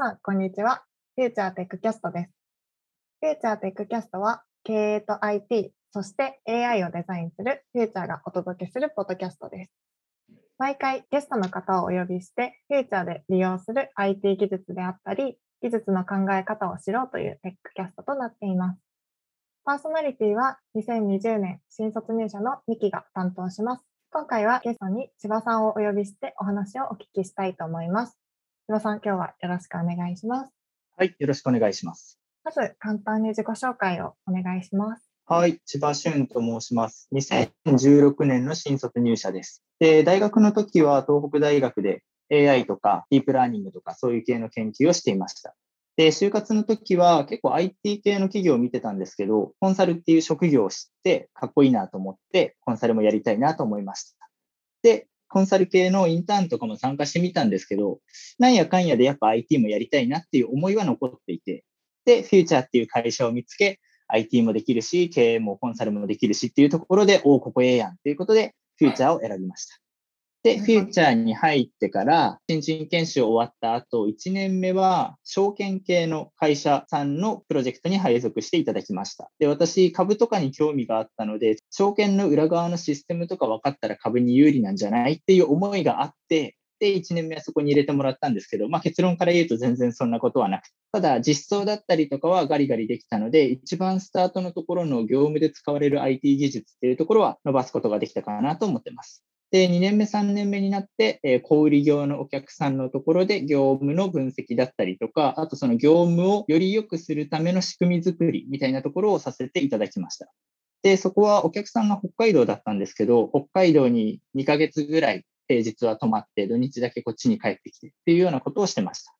さん、こんにちは。フューチャーテックキャストです。フューチャーテックキャストは、経営と IT、そして AI をデザインするフューチャーがお届けするポッドキャストです。毎回ゲストの方をお呼びして、フューチャーで利用する IT 技術であったり、技術の考え方を知ろうというテックキャストとなっています。パーソナリティは2020年新卒入社のミキが担当します。今回はゲストに千葉さんをお呼びしてお話をお聞きしたいと思います。千葉さん、今日はよろしくお願いします。はい、よろしくお願いします。まず、簡単に自己紹介をお願いします。はい、千葉俊と申します。2016年の新卒入社です。で大学の時は東北大学で AI とかディープラーニングとかそういう系の研究をしていました。で、就活の時は結構 IT 系の企業を見てたんですけど、コンサルっていう職業を知ってかっこいいなと思って、コンサルもやりたいなと思いました。で、コンサル系のインターンとかも参加してみたんですけど、なんやかんやでやっぱ IT もやりたいなっていう思いは残っていて、で、フューチャーっていう会社を見つけ、IT もできるし、経営もコンサルもできるしっていうところで、おお、ここええやんっていうことで、フューチャーを選びました。で、フューチャーに入ってから、新人研修終わった後、1年目は、証券系の会社さんのプロジェクトに配属していただきました。で、私、株とかに興味があったので、証券の裏側のシステムとか分かったら株に有利なんじゃないっていう思いがあって、で、1年目はそこに入れてもらったんですけど、まあ結論から言うと全然そんなことはなくただ実装だったりとかはガリガリできたので、一番スタートのところの業務で使われる IT 技術っていうところは伸ばすことができたかなと思ってます。で、2年目、3年目になって、え、小売業のお客さんのところで業務の分析だったりとか、あとその業務をより良くするための仕組み作りみたいなところをさせていただきました。で、そこはお客さんが北海道だったんですけど、北海道に2ヶ月ぐらい平日は泊まって、土日だけこっちに帰ってきてっていうようなことをしてました。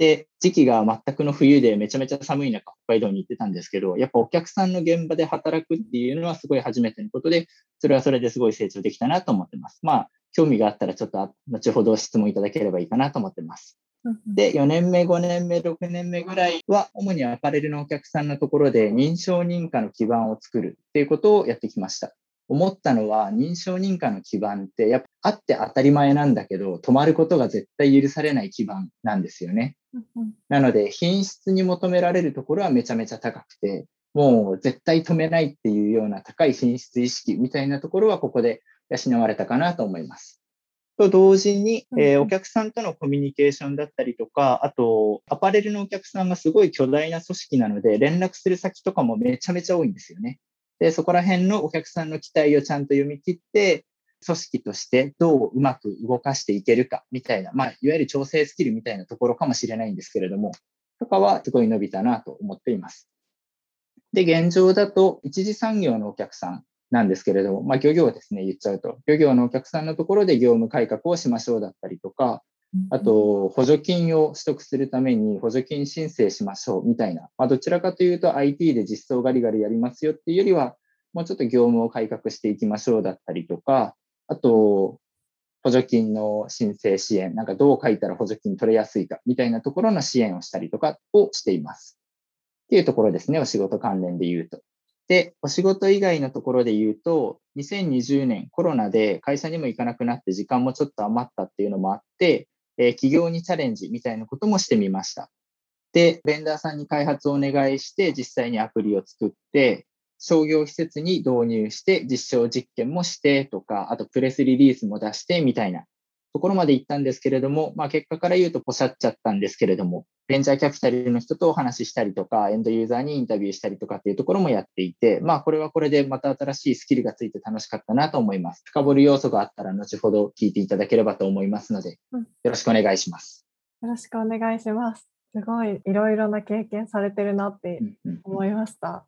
で、時期が全くの冬でめちゃめちゃ寒い中、北海道に行ってたんですけど、やっぱお客さんの現場で働くっていうのはすごい初めてのことで、それはそれですごい成長できたなと思ってます。まあ、興味があったらちょっと後ほど質問いただければいいかなと思ってます。で、4年目、5年目、6年目ぐらいは、主にアパレルのお客さんのところで認証認可の基盤を作るっていうことをやってきました。思ったのは、認証認可の基盤って、やっぱあって当たり前なんだけど、止まることが絶対許されない基盤なんですよね。なので、品質に求められるところはめちゃめちゃ高くて、もう絶対止めないっていうような高い品質意識みたいなところはここで養われたかなと思います。と同時に、えー、お客さんとのコミュニケーションだったりとか、あと、アパレルのお客さんがすごい巨大な組織なので、連絡する先とかもめちゃめちゃ多いんですよね。で、そこら辺のお客さんの期待をちゃんと読み切って、組織としてどううまく動かしていけるかみたいな、まあ、いわゆる調整スキルみたいなところかもしれないんですけれども、とかはすごい伸びたなと思っています。で、現状だと一次産業のお客さんなんですけれども、まあ、漁業ですね、言っちゃうと。漁業のお客さんのところで業務改革をしましょうだったりとか、あと、補助金を取得するために補助金申請しましょうみたいな、まあ、どちらかというと IT で実装ガリガリやりますよっていうよりは、もうちょっと業務を改革していきましょうだったりとか、あと、補助金の申請支援、なんかどう書いたら補助金取れやすいかみたいなところの支援をしたりとかをしています。っていうところですね、お仕事関連で言うと。で、お仕事以外のところで言うと、2020年コロナで会社にも行かなくなって時間もちょっと余ったっていうのもあって、えー、企業にチャレンジみたいなこともしてみました。で、ベンダーさんに開発をお願いして、実際にアプリを作って、商業施設に導入して実証実験もしてとか、あとプレスリリースも出してみたいなところまで行ったんですけれども、まあ結果から言うとポシャっちゃったんですけれども、ベンチャーキャピタルの人とお話ししたりとか、エンドユーザーにインタビューしたりとかっていうところもやっていて、まあこれはこれでまた新しいスキルがついて楽しかったなと思います。深掘り要素があったら後ほど聞いていただければと思いますので、よろしくお願いします。よろしくお願いします。すごいいろいろな経験されてるなって思いました。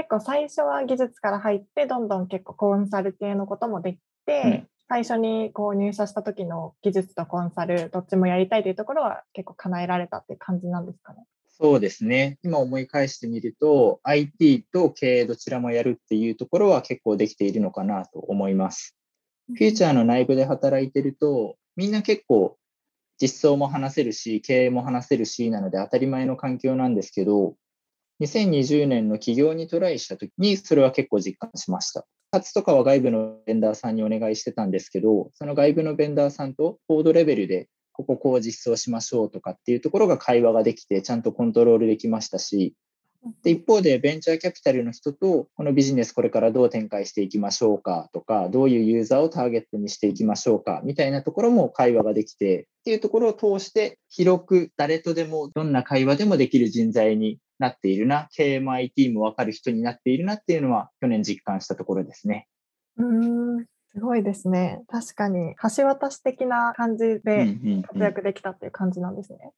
結構最初は技術から入って、どんどん結構コンサル系のこともできて、うん、最初にこう入社した時の技術とコンサル、どっちもやりたいというところは結構叶えられたっていう感じなんですかね？そうですね。今思い返してみると、IT と経営どちらもやるっていうところは結構できているのかなと思います。フューチャーの内部で働いてると、みんな結構実装も話せるし、経営も話せるし、なので当たり前の環境なんですけど、2020年の起業にトライしたときに、それは結構実感しました。開発とかは外部のベンダーさんにお願いしてたんですけど、その外部のベンダーさんとコードレベルでこここう実装しましょうとかっていうところが会話ができて、ちゃんとコントロールできましたし、で、一方でベンチャーキャピタルの人と、このビジネスこれからどう展開していきましょうかとか、どういうユーザーをターゲットにしていきましょうかみたいなところも会話ができて、っていうところを通して広く誰とでもどんな会話でもできる人材になっているな、経営も IT も分かる人になっているなっていうのは去年実感したところですね。うんすごいですね。確かに橋渡し的な感じで活躍できたっていう感じなんですね。うんうんうん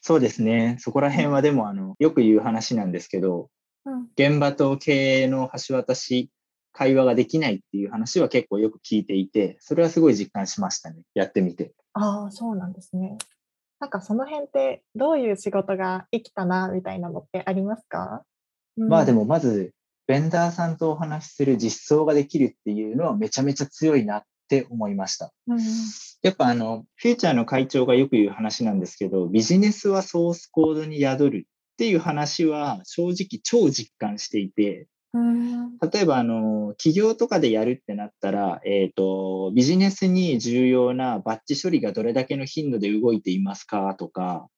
そうですね。そこら辺はでも、あの、よく言う話なんですけど、うん、現場と経営の橋渡し、会話ができないっていう話は結構よく聞いていて、それはすごい実感しましたね。やってみて。ああ、そうなんですね。なんかその辺ってどういう仕事が生きたなみたいなのってありますか、うん、まあでもまず、ベンダーさんとお話しする実装ができるっていうのはめちゃめちゃ強いなっって思いました。うん、やっぱあの、フューチャーの会長がよく言う話なんですけど、ビジネスはソースコードに宿るっていう話は正直超実感していて、例えば、あの、企業とかでやるってなったら、えっ、ー、と、ビジネスに重要なバッチ処理がどれだけの頻度で動いていますかとか、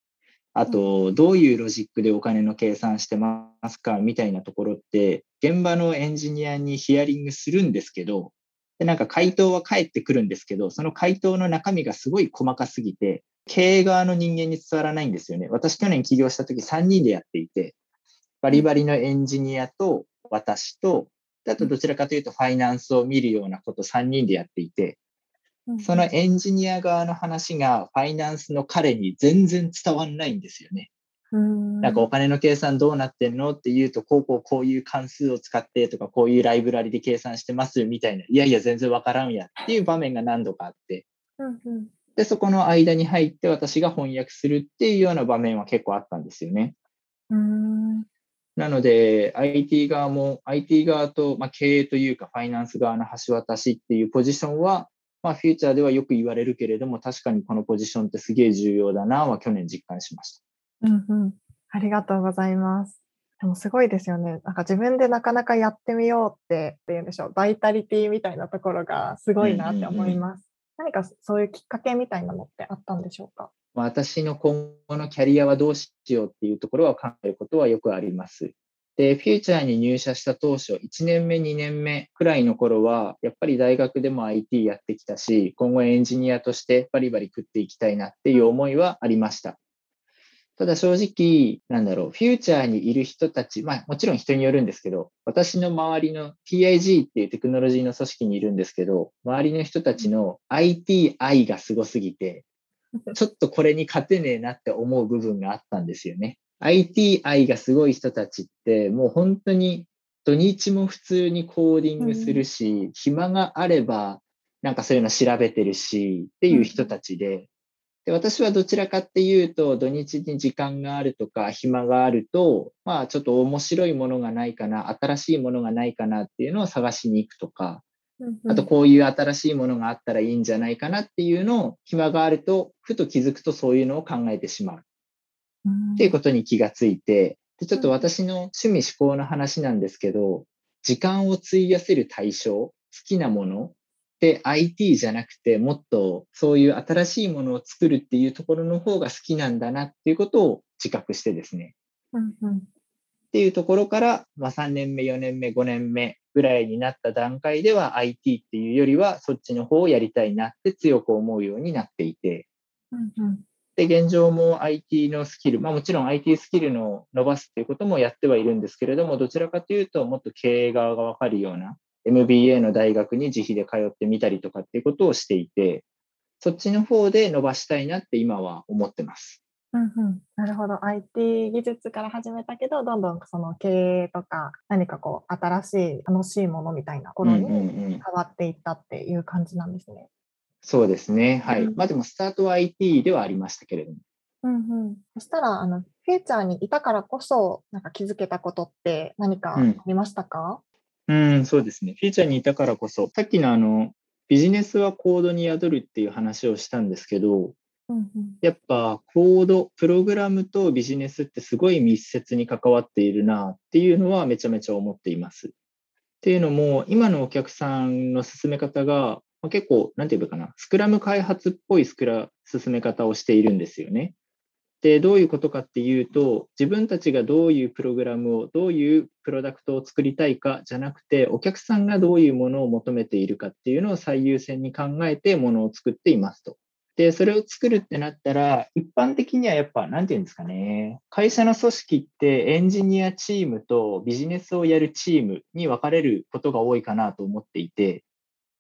あと、どういうロジックでお金の計算してますかみたいなところって、現場のエンジニアにヒアリングするんですけど、で、なんか回答は返ってくるんですけど、その回答の中身がすごい細かすぎて、経営側の人間に伝わらないんですよね。私去年起業した時3人でやっていて、バリバリのエンジニアと私と、あとどちらかというとファイナンスを見るようなこと3人でやっていて、そのエンジニア側の話がファイナンスの彼に全然伝わんないんですよね。なんかお金の計算どうなってんのって言うと、こうこうこういう関数を使ってとか、こういうライブラリで計算してますみたいな、いやいや全然わからんやっていう場面が何度かあって、で、そこの間に入って私が翻訳するっていうような場面は結構あったんですよね。なので、IT 側も、IT 側と、まあ、経営というか、ファイナンス側の橋渡しっていうポジションは、まあ、フューチャーではよく言われるけれども、確かにこのポジションってすげえ重要だなは去年実感しました。うんうん。ありがとうございます。でもすごいですよね。なんか自分でなかなかやってみようってっていうんでしょう。バイタリティみたいなところがすごいなって思います。何かそういうきっかけみたいなのってあったんでしょうか？私の今後のキャリアはどうしようっていうところは考えることはよくあります。で、フューチャーに入社した当初、1年目、2年目くらいの頃は、やっぱり大学でも IT やってきたし、今後エンジニアとしてバリバリ食っていきたいなっていう思いはありました。ただ正直、なんだろう、フューチャーにいる人たち、まあもちろん人によるんですけど、私の周りの TIG っていうテクノロジーの組織にいるんですけど、周りの人たちの IT 愛がすごすぎて、ちょっとこれに勝てねえなって思う部分があったんですよね。IT 愛がすごい人たちって、もう本当に土日も普通にコーディングするし、うん、暇があれば、なんかそういうの調べてるし、っていう人たちで、で、私はどちらかっていうと、土日に時間があるとか、暇があると、まあ、ちょっと面白いものがないかな、新しいものがないかなっていうのを探しに行くとか、あとこういう新しいものがあったらいいんじゃないかなっていうのを、暇があると、ふと気づくとそういうのを考えてしまう。っていうことに気がついて、でちょっと私の趣味思考の話なんですけど、時間を費やせる対象、好きなもの、で IT じゃなくてもっとそういう新しいものを作るっていうところの方が好きなんだなっていうことを自覚してですね。うんうん、っていうところから、まあ、3年目、4年目、5年目ぐらいになった段階では IT っていうよりはそっちの方をやりたいなって強く思うようになっていて。うんうんで、現状も IT のスキル、まあもちろん IT スキルの伸ばすっていうこともやってはいるんですけれども、どちらかというともっと経営側がわかるような MBA の大学に自費で通ってみたりとかっていうことをしていて、そっちの方で伸ばしたいなって今は思ってます。うんうん、なるほど。IT 技術から始めたけどどんどんその経営とか何かこう新しい楽しいものみたいなところに変わっていったっていう感じなんですね。うんうんうん、そうですね。はい、うん、まあでもスタートは IT ではありましたけれども。うんうん、そしたらあのフューチャーにいたからこそなんか気づけたことって何かありましたか、うん、そうですね。フィーチャーにいたからこそ、さっきのあの、ビジネスはコードに宿るっていう話をしたんですけど、うんうん、やっぱコード、プログラムとビジネスってすごい密接に関わっているなっていうのはめちゃめちゃ思っています。っていうのも、今のお客さんの進め方が、まあ、結構、なんていうかな、スクラム開発っぽいスクラ進め方をしているんですよね。で、どういうことかっていうと、自分たちがどういうプログラムを、どういうプロダクトを作りたいかじゃなくて、お客さんがどういうものを求めているかっていうのを最優先に考えてものを作っていますと。で、それを作るってなったら、一般的にはやっぱ、なんていうんですかね。会社の組織ってエンジニアチームとビジネスをやるチームに分かれることが多いかなと思っていて、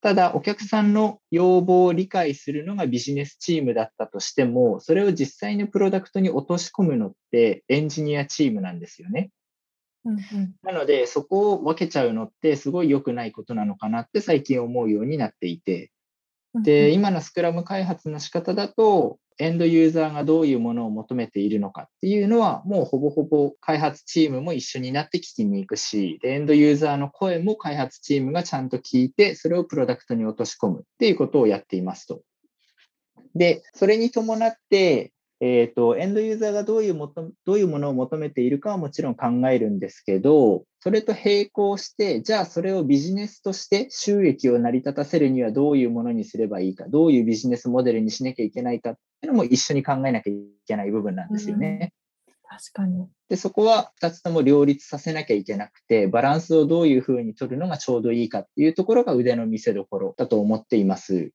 ただ、お客さんの要望を理解するのがビジネスチームだったとしても、それを実際のプロダクトに落とし込むのってエンジニアチームなんですよね。うんうん、なので、そこを分けちゃうのってすごい良くないことなのかなって最近思うようになっていて、で、今のスクラム開発の仕方だと、エンドユーザーがどういうものを求めているのかっていうのは、もうほぼほぼ開発チームも一緒になって聞きに行くし、エンドユーザーの声も開発チームがちゃんと聞いて、それをプロダクトに落とし込むっていうことをやっていますと。で、それに伴って、えっ、ー、と、エンドユーザーがどういうもとどういうものを求めているかはもちろん考えるんですけど、それと並行して、じゃあそれをビジネスとして収益を成り立たせるにはどういうものにすればいいか、どういうビジネスモデルにしなきゃいけないかっていうのも一緒に考えなきゃいけない部分なんですよね。確かに。で、そこは2つとも両立させなきゃいけなくて、バランスをどういうふうに取るのがちょうどいいかっていうところが腕の見せ所だと思っています。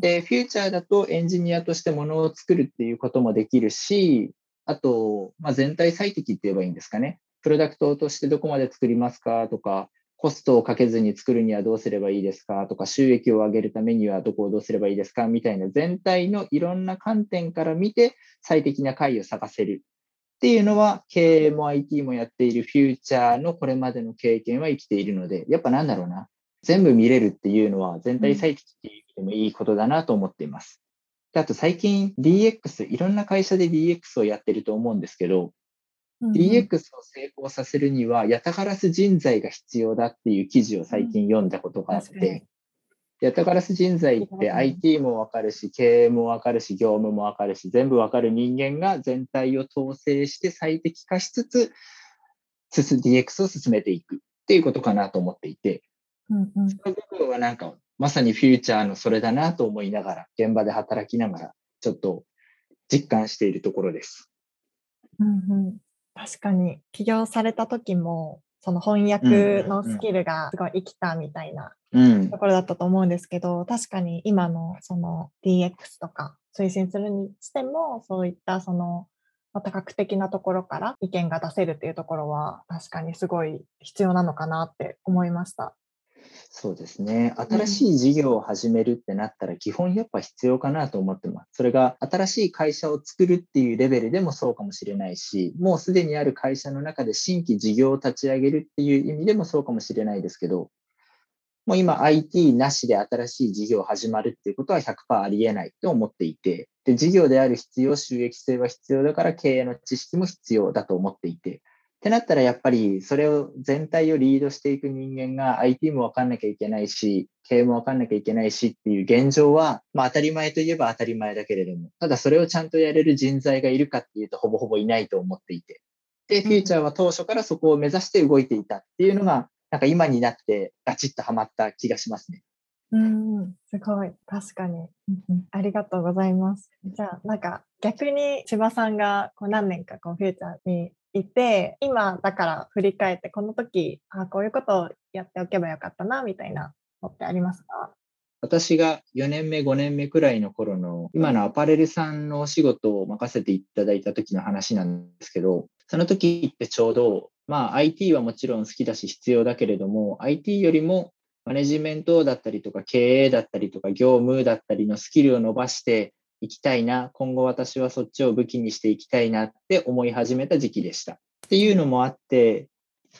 で、フューチャーだとエンジニアとしてものを作るっていうこともできるし、あと、まあ、全体最適って言えばいいんですかね。プロダクトとしてどこまで作りますかとか、コストをかけずに作るにはどうすればいいですかとか、収益を上げるためにはどこをどうすればいいですかみたいな全体のいろんな観点から見て最適な解を探せるっていうのは、経営も IT もやっているフューチャーのこれまでの経験は生きているので、やっぱなんだろうな。全部見れるっていうのは全体最適っていうでもいいことだなと思っています。であと最近 DX、いろんな会社で DX をやってると思うんですけど、うん、DX を成功させるには、やたがらす人材が必要だっていう記事を最近読んだことがあって、やたがらす人材って IT もわかるし、経営もわかるし、業務もわかるし、全部わかる人間が全体を統制して最適化しつつ、DX を進めていくっていうことかなと思っていて、うんうん、その部分はなんか、まさにフューチャーのそれだなと思いながら、現場で働きながら、ちょっと実感しているところです。うんうん、確かに、起業された時も、その翻訳のスキルがすごい生きたみたいなところだったと思うんですけど、うん、確かに今のその DX とか推進するにしても、そういったその多角的なところから意見が出せるっていうところは確かにすごい必要なのかなって思いました。そうですね。新しい事業を始めるってなったら、基本やっぱ必要かなと思ってます。それが新しい会社を作るっていうレベルでもそうかもしれないし、もうすでにある会社の中で新規事業を立ち上げるっていう意味でもそうかもしれないですけど、もう今 IT なしで新しい事業を始まるっていうことは100%ありえないと思っていて、で、事業である必要、収益性は必要だから経営の知識も必要だと思っていて、ってなったらやっぱりそれを全体をリードしていく人間が IT もわかんなきゃいけないし、経営もわかんなきゃいけないしっていう現状は、まあ当たり前といえば当たり前だけれども、ただそれをちゃんとやれる人材がいるかっていうとほぼほぼいないと思っていて。で、フューチャーは当初からそこを目指して動いていたっていうのが、なんか今になってガチッとハマった気がしますね。うん、すごい。確かに。ありがとうございます。じゃあ、なんか逆に千葉さんがこう何年かこうフューチャーにいて今だから振り返ってこの時あこういうことをやっておけばよかったなみたいなのってありますか？私が4年目、5年目くらいの頃の、今のアパレルさんのお仕事を任せていただいた時の話なんですけど、その時ってちょうど、まあ IT はもちろん好きだし必要だけれども、IT よりもマネジメントだったりとか経営だったりとか業務だったりのスキルを伸ばして、いきたいな、今後私はそっちを武器にしていきたいなって思い始めた時期でした。っていうのもあって、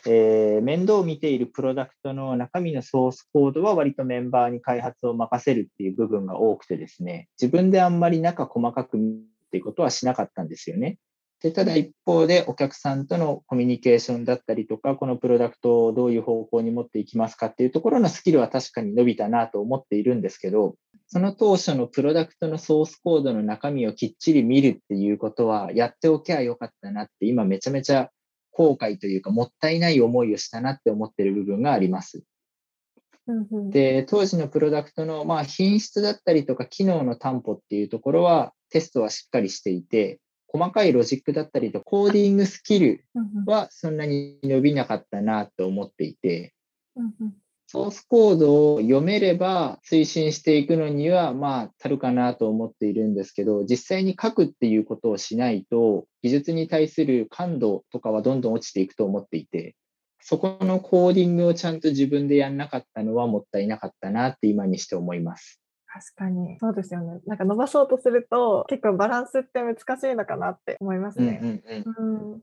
えー、面倒を見ているプロダクトの中身のソースコードは割とメンバーに開発を任せるっていう部分が多くてですね、自分であんまり中細かく見るっていうことはしなかったんですよね。でただ一方でお客さんとのコミュニケーションだったりとか、このプロダクトをどういう方向に持っていきますかっていうところのスキルは確かに伸びたなと思っているんですけど、その当初のプロダクトのソースコードの中身をきっちり見るっていうことはやっておけばよかったなって今めちゃめちゃ後悔というかもったいない思いをしたなって思ってる部分があります。で、当時のプロダクトの、まあ、品質だったりとか機能の担保っていうところはテストはしっかりしていて、細かいロジックだったりとコーディングスキルはそんなに伸びなかったなと思っていて、ソースコードを読めれば推進していくのには、まあ、足るかなと思っているんですけど、実際に書くっていうことをしないと、技術に対する感度とかはどんどん落ちていくと思っていて、そこのコーディングをちゃんと自分でやんなかったのはもったいなかったなって今にして思います。確かに。そうですよね。なんか伸ばそうとすると、結構バランスって難しいのかなって思いますうんうんね。うん。うん。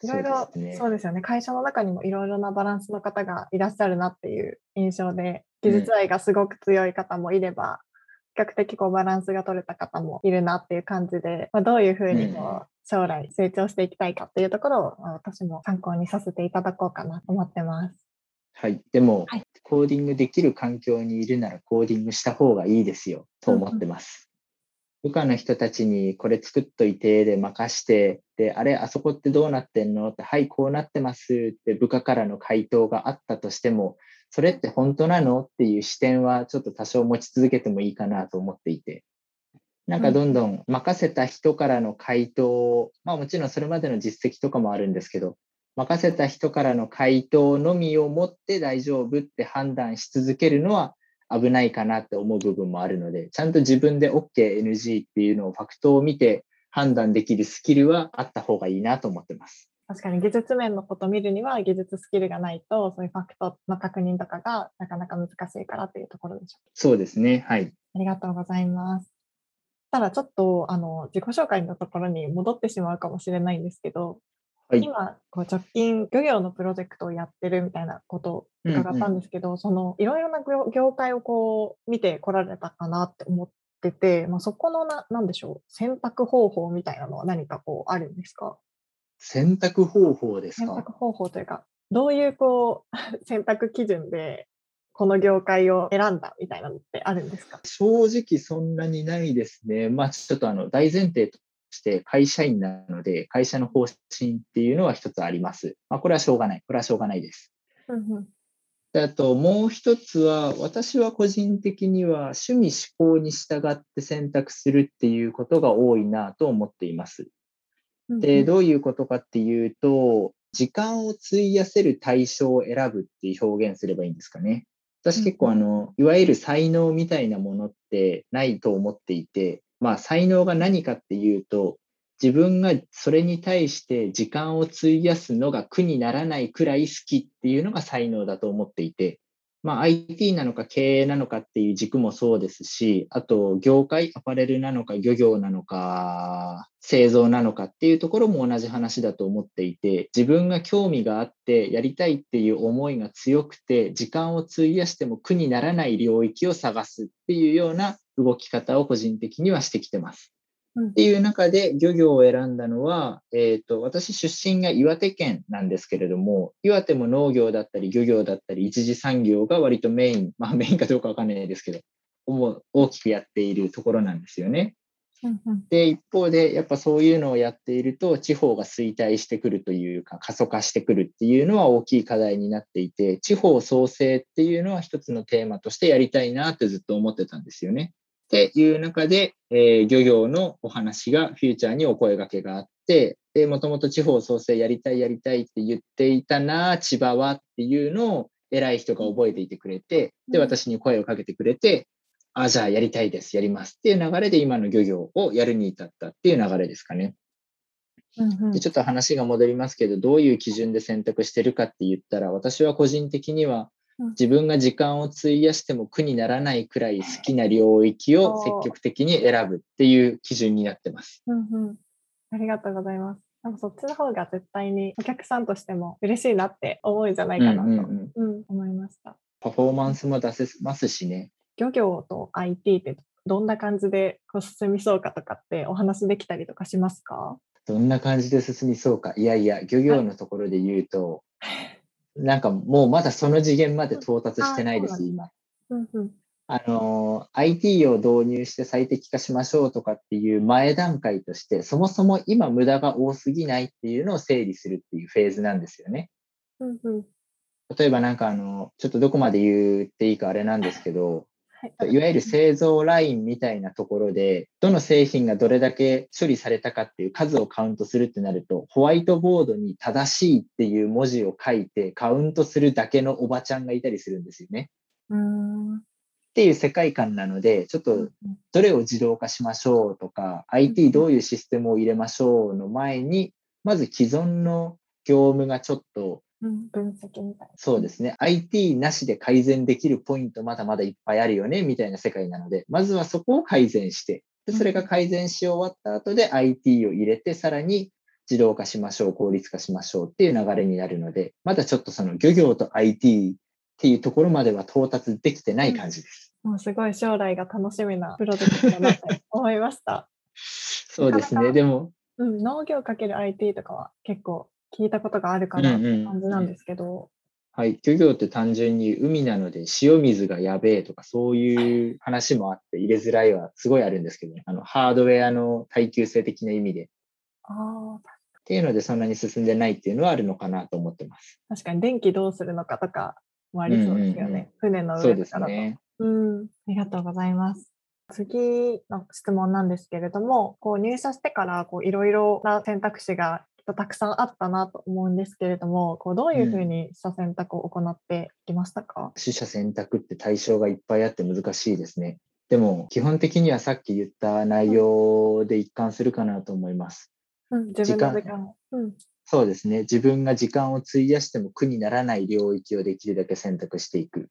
いろいろそうですねそうですよね。会社の中にもいろいろなバランスの方がいらっしゃるなっていう印象で、技術愛がすごく強い方もいれば、比較的こうバランスが取れた方もいるなっていう感じで、まあ、どういうふうにこう将来成長していきたいかっていうところをまあ私も参考にさせていただこうかなと思ってます。はい。でも、はいコーディングできる環境にいるならコーディングした方がいいですよ、と思ってます。部下の人たちにこれ作っといてで任して、で、あれ、あそこってどうなってんの？って、はい、こうなってますって部下からの回答があったとしても、それって本当なの？っていう視点はちょっと多少持ち続けてもいいかなと思っていて。なんかどんどん任せた人からの回答を、まあもちろんそれまでの実績とかもあるんですけど、任せた人からの回答のみを持って大丈夫って判断し続けるのは危ないかなって思う部分もあるので、ちゃんと自分で OK、NG っていうのをファクトを見て判断できるスキルはあった方がいいなと思ってます。確かに技術面のことを見るには技術スキルがないと、そういうファクトの確認とかがなかなか難しいからっていうところでしょうそうですね。はい。ありがとうございます。ただちょっとあの自己紹介のところに戻ってしまうかもしれないんですけど、はい。今こう直近漁業のプロジェクトをやってるみたいなことを伺ったんですけど、そのいろいろな業業界をこう見てこられたかなって思ってて、まあ、そこのななんでしょう選択方法みたいなのは何かこうあるんですか？選択方法ですか？選択方法というかどういうこう 選択基準でこの業界を選んだみたいなのってあるんですか？正直そんなにないですね。まあちょっとあの大前提として会社員なので、会社の方針っていうのは一つあります。まあこれはしょうがない。これはしょうがないです。うんうんであともう一つは、私は個人的には趣味思考に従って選択するっていうことが多いなと思っています。うんで、どういうことかっていうと、時間を費やせる対象を選ぶっていう表現すればいいんですかね。私結構あの、いわゆる才能みたいなものってないと思っていて、まあ才能が何かっていうと、自分がそれに対して時間を費やすのが苦にならないくらい好きっていうのが才能だと思っていて、まあ IT なのか経営なのかっていう軸もそうですし、あと業界、アパレルなのか漁業なのか、製造なのかっていうところも同じ話だと思っていて、自分が興味があってやりたいっていう思いが強くて、時間を費やしても苦にならない領域を探すっていうような動き方を個人的にはしてきてます。うんっていう中で漁業を選んだのは、えっ、と、私出身が岩手県なんですけれども、岩手も農業だったり漁業だったり一次産業が割とメイン、まあ メインかどうかわかんないですけど、主大きくやっているところなんですよね。で、一方で、やっぱそういうのをやっていると、地方が衰退してくるというか、過疎化してくるっていうのは大きい課題になっていて、地方創生っていうのは一つのテーマとしてやりたいなってずっと思ってたんですよね。っていう中で、えー漁業のお話がフューチャーにお声掛けがあって、で、もともと地方創生やりたいやりたいって言っていたな、千葉はっていうのを偉い人が覚えていてくれて、で、うん私に声をかけてくれて、あ、じゃあやりたいです、やりますっていう流れで今の漁業をやるに至ったっていう流れですかね。うんうんでちょっと話が戻りますけど、どういう基準で選択してるかって言ったら、私は個人的にはうん自分が時間を費やしても苦にならないくらい好きな領域を積極的に選ぶっていう基準になってます。うんうん。ありがとうございます。なんかそっちの方が絶対にお客さんとしても嬉しいなって思うんじゃないかなと、ううん思いました。パフォーマンスも出せますしね。漁業と IT ってどんな感じでこう進みそうかとかってお話できたりとかしますか？どんな感じで進みそうか。いやいや、漁業のところで言うと、なんかもうまだその次元まで到達してないです、今。うんうん。あの、IT を導入して最適化しましょうとかっていう前段階として、そもそも今無駄が多すぎないっていうのを整理するっていうフェーズなんですよね。うんうん。例えばなんかあの、ちょっとどこまで言っていいかあれなんですけど、はい、いわゆる製造ラインみたいなところで、どの製品がどれだけ処理されたかっていう数をカウントするってなると、ホワイトボードに正しいっていう文字を書いてカウントするだけのおばちゃんがいたりするんですよね。うん。っていう世界観なので、ちょっとどれを自動化しましょうとか、IT どういうシステムを入れましょうの前に、まず既存の業務がちょっとうん、分析みたいな。そうですね。IT なしで改善できるポイントまだまだいっぱいあるよね、みたいな世界なので、まずはそこを改善して、でそれが改善し終わった後で IT を入れて、さらに自動化しましょう、効率化しましょうっていう流れになるので、まだちょっとその漁業と IT っていうところまでは到達できてない感じです。もうすごい将来が楽しみなプロジェクトだなって思いました。そうですね。でも、うん、農業かける IT とかは結構聞いたことがあるかなって感じなんですけど、はい、漁業って単純に海なので塩水がやべえとかそういう話もあって入れづらいはすごいあるんですけど、あのハードウェアの耐久性的な意味で。ああ、っていうのでそんなに進んでないっていうのはあるのかなと思ってます。確かに電気どうするのかとかもありそうですよね。うんうんうん船の上とかだと。すね。うん、ありがとうございます。次の質問なんですけれども、こう入社してからこういろいろな選択肢がとたくさんあったなと思うんですけれども、こうどういうふうにした選択を行っていきましたか、取捨選択って対象がいっぱいあって難しいですね。でも基本的にはさっき言った内容で一貫するかなと思います。うん、自分の時時間。うん、そうですね。自分が時間を費やしても苦にならない領域をできるだけ選択していく。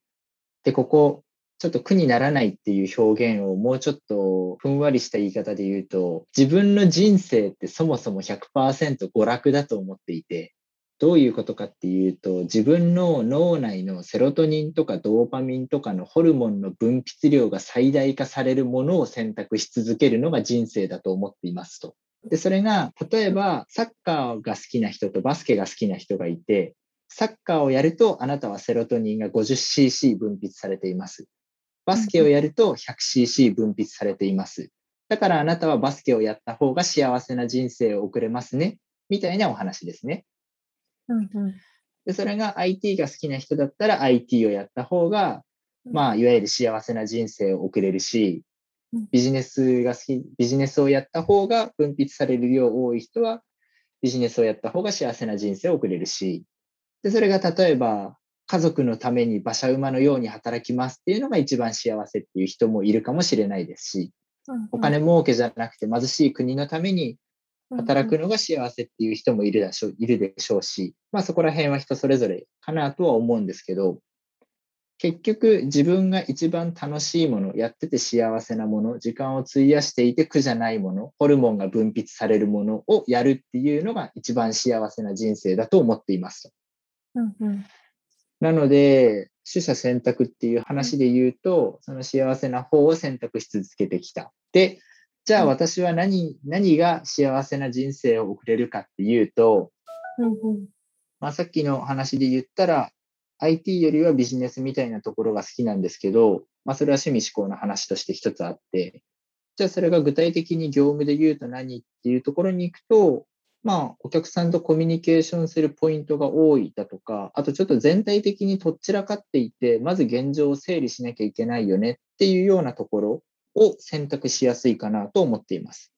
で、ここ、ちょっと苦にならないっていう表現をもうちょっとふんわりした言い方で言うと、自分の人生ってそもそも100%娯楽だと思っていて、どういうことかっていうと、自分の脳内のセロトニンとかドーパミンとかのホルモンの分泌量が最大化されるものを選択し続けるのが人生だと思っていますと。で、それが、例えば、サッカーが好きな人とバスケが好きな人がいて、サッカーをやると、あなたはセロトニンが 50cc 分泌されています。バスケをやると 100cc 分泌されています。だからあなたはバスケをやった方が幸せな人生を送れますね。みたいなお話ですね。うん、うん。で、それが IT が好きな人だったら IT をやった方が、まあ、いわゆる幸せな人生を送れるしうん、ビジネスが好き、ビジネスをやった方が分泌される量多い人は、ビジネスをやった方が幸せな人生を送れるし、で、それが例えば、家族のために馬車馬のように働きますっていうのが一番幸せっていう人もいるかもしれないですし、うんお金儲けじゃなくて貧しい国のために働くのが幸せっていう人もいるでしょういるでしょうし、まあそこら辺は人それぞれかなとは思うんですけど、結局自分が一番楽しいもの、やってて幸せなもの、時間を費やしていて苦じゃないもの、ホルモンが分泌されるものをやるっていうのが一番幸せな人生だと思っています。うんうんなので、取捨選択っていう話で言うと、その幸せな方を選択し続けてきた。で、じゃあ私は何、何が幸せな人生を送れるかっていうと、うんうん。まあ、さっきの話で言ったら、IT よりはビジネスみたいなところが好きなんですけど、まあ、それは趣味思考の話として一つあって、じゃあそれが具体的に業務で言うと何っていうところに行くと、まあ、お客さんとコミュニケーションするポイントが多いだとか、あとちょっと全体的にとっちらかっていて、まず現状を整理しなきゃいけないよねっていうようなところを選択しやすいかなと思っています。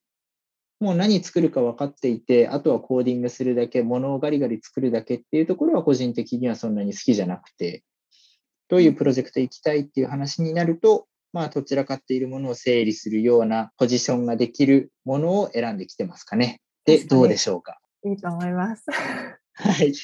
もう何作るか分かっていて、あとはコーディングするだけ、物をガリガリ作るだけっていうところは個人的にはそんなに好きじゃなくて、どういうプロジェクト行きたいっていう話になると、まあ、どちらかっているものを整理するようなポジションができるものを選んできてますかね。で、どうでしょうか？いいと思います。はい。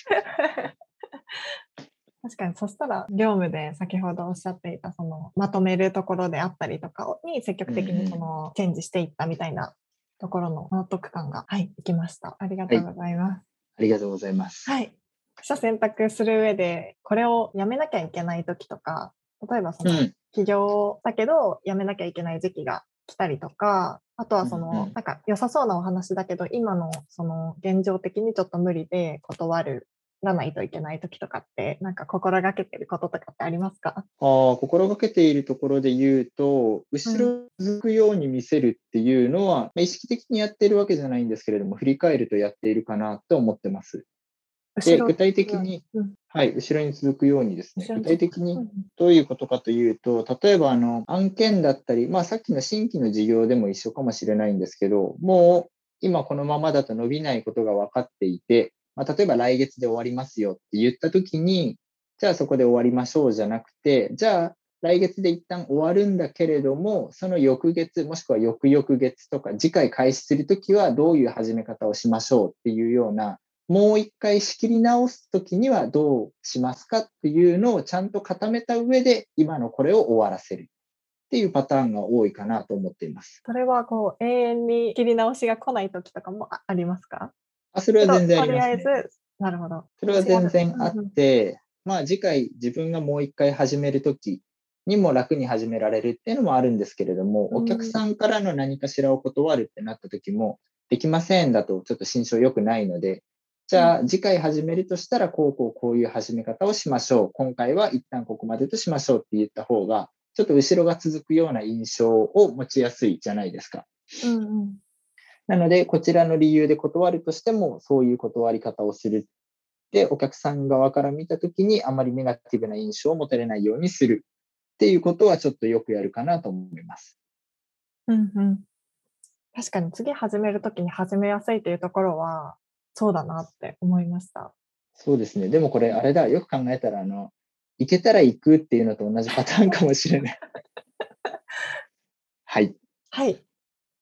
確かに、そしたら、業務で先ほどおっしゃっていた、その、まとめるところであったりとかに積極的にその、チェンジしていったみたいなところの納得感が、はい、いきました。ありがとうございます。ありがとうございます。はい。取捨選択する上で、これをやめなきゃいけない時とか、例えばその、うん。起業だけどやめなきゃいけない時期が来たりとか、あとはその、うんうんなんか良さそうなお話だけど、今のその現状的にちょっと無理で断るらないといけない時とかって、なんか心がけてることとかってありますか？ああ、心がけているところで言うと、後ろ続くように見せるっていうのは、まあ意識的にやっているわけじゃないんですけれども、振り返るとやっているかなと思ってます。で、具体的に、うん。はい、後ろに続くようにですね、具体的にうん。どういうことかというと、例えばあの案件だったり、まあ、さっきの新規の事業でも一緒かもしれないんですけど、もう今このままだと伸びないことが分かっていて、まあ、例えば来月で終わりますよって言ったときに、じゃあそこで終わりましょうじゃなくて、じゃあ来月で一旦終わるんだけれども、その翌月、もしくは翌々月とか、次回開始するときはどういう始め方をしましょうっていうような、もう一回仕切り直すときにはどうしますかっていうのをちゃんと固めた上で、今のこれを終わらせるっていうパターンが多いかなと思っています。それはこう永遠に切り直しが来ない時とかもあありますか？あそれは全然あとりあえります、ね。ず、なるほど。それは全然あって、まあ次回自分がもう一回始めるときにも楽に始められるっていうのもあるんですけれども、うんお客さんからの何かしらを断るってなったときも、できませんだとちょっと心象良くないので、じゃあ次回始めるとしたら、こうこうこういう始め方をしましょう。今回は一旦ここまでとしましょうって言った方が、ちょっと後ろが続くような印象を持ちやすいじゃないですか。うんうんなので、こちらの理由で断るとしても、そういう断り方をする。で、お客さん側から見たときに、あまりネガティブな印象を持たれないようにするっていうことは、ちょっとよくやるかなと思います。うんうん確かに次始めるときに始めやすいというところは、そうだなって思いました。そうですね。でもこれ、あれだ、よく考えたら、あの、行けたら行くっていうのと同じパターンかもしれない。はい。はい。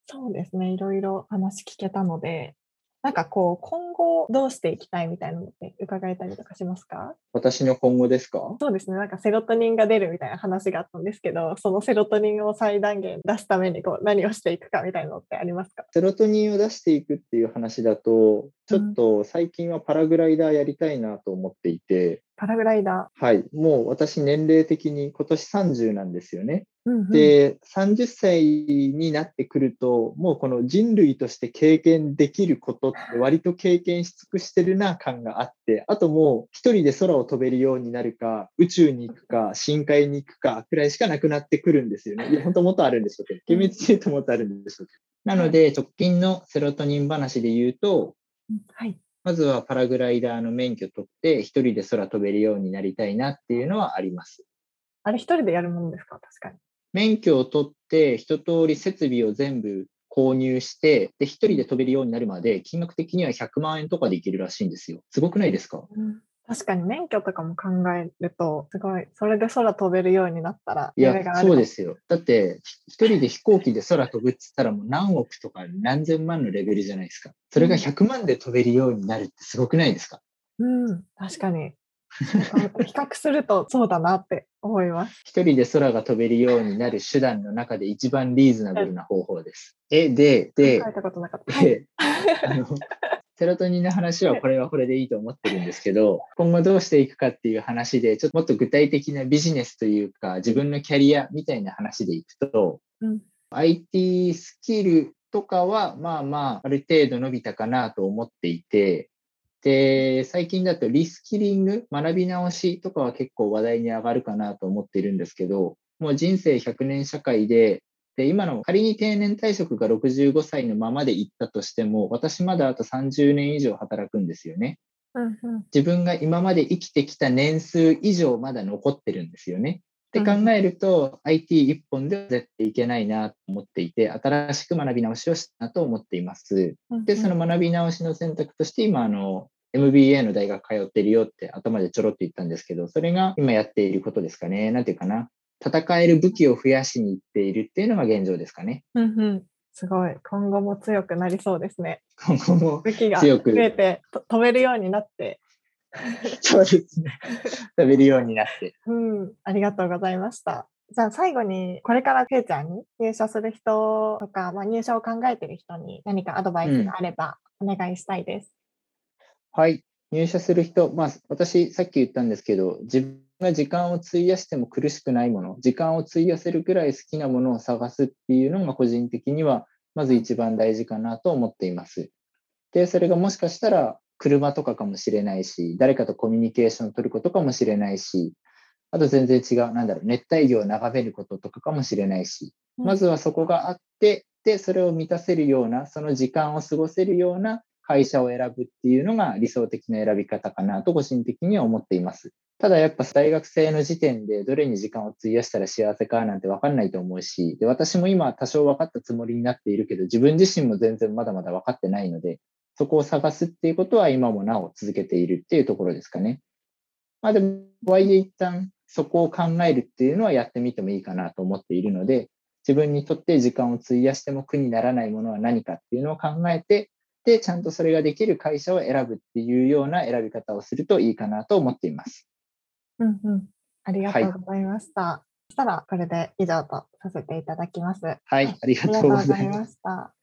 そうですね。いろいろ話聞けたので、なんかこう、今後どうしていきたいみたいなのって伺えたりとかしますか？私の今後ですか？そうですね。なんかセロトニンが出るみたいな話があったんですけど、そのセロトニンを最大限出すためにこう何をしていくかみたいなのってありますか？セロトニンを出していくっていう話だと、ちょっと最近はパラグライダーやりたいなと思っていて、パラグライダはい。もう私年齢的に今年30なんですよね。ー。うんうん、で、30歳になってくると、もうこの人類として経験できることって割と経験し尽くしてるな感があって、あともう一人で空を飛べるようになるか、宇宙に行くか、深海に行くかくらいしかなくなってくるんですよね。いや、本当もっとあるんでしょうけど、厳密に言うともっとあるんでしょうけど。なので、直近のセロトニン話で言うと、うんはい。まずはパラグライダーの免許取って、一人で空飛べるようになりたいなっていうのはあります。あれ一人でやるものですか？確かに。免許を取って、一通り設備を全部購入して、で、一人で飛べるようになるまで、金額的には100万円とかでいけるらしいんですよ。すごくないですか？確かに免許とかも考えると、すごい、それで空飛べるようになったら、いや、夢があるそうですよ。だって、一人で飛行機で空飛ぶって言ったらもう何億とか何千万のレベルじゃないですか。それが100万で飛べるようになるってすごくないですか？うん、確かに。あ比較するとそうだなって思います。一人で空が飛べるようになる手段の中で一番リーズナブルな方法です。え、で、で考、えたことなかった。あの、セロトニンの話はこれはこれでいいと思ってるんですけど、今後どうしていくかっていう話で、ちょっともっと具体的なビジネスというか、自分のキャリアみたいな話でいくと、うん。IT スキルとかは、まあまあ、ある程度伸びたかなと思っていて、で、最近だとリスキリング、学び直しとかは結構話題に上がるかなと思っているんですけど、もう人生100年社会で、で、今の仮に定年退職が65歳のままで行ったとしても、私まだあと30年以上働くんですよね。うんうん自分が今まで生きてきた年数以上まだ残ってるんですよね。って考えると、IT 一本では絶対いけないなと思っていて、新しく学び直しをしたなと思っています。うんで、その学び直しの選択として、今、あの、MBA の大学通ってるよって頭でちょろっと言ったんですけど、それが今やっていることですかね。なんていうかな。戦える武器を増やしに行っているっていうのが現状ですかね。うんうんすごい。今後も強くなりそうですね。今後も武器が増えてと飛べるようになって、そうですね。食べるようになって。うん、ありがとうございました。じゃあ最後に、これからフューチャーに入社する人とか、まあ、入社を考えている人に何かアドバイスがあればお願いしたいです。はい。入社する人、まあ、私、さっき言ったんですけど、自分が時間を費やしても苦しくないもの、時間を費やせるくらい好きなものを探すっていうのが個人的には、まず一番大事かなと思っています。で、それがもしかしたら車とかかもしれないし、誰かとコミュニケーションを取ることかもしれないし、あと全然違う、なんだろう、熱帯魚を眺めることとかかもしれないし、まずはそこがあって、で、それを満たせるような、その時間を過ごせるような会社を選ぶっていうのが理想的な選び方かなと個人的には思っています。ただやっぱ大学生の時点でどれに時間を費やしたら幸せかなんて分かんないと思うし、で私も今多少分かったつもりになっているけど、自分自身も全然まだまだ分かってないので、そこを探すっていうことは今もなお続けているっていうところですかね。まあでも、とはいえ一旦そこを考えるっていうのはやってみてもいいかなと思っているので、自分にとって時間を費やしても苦にならないものは何かっていうのを考えて、で、ちゃんとそれができる会社を選ぶっていうような選び方をするといいかなと思っています。うんうん。ありがとうございました。はい、そしたら、これで以上とさせていただきます。はい、ありがとうございました。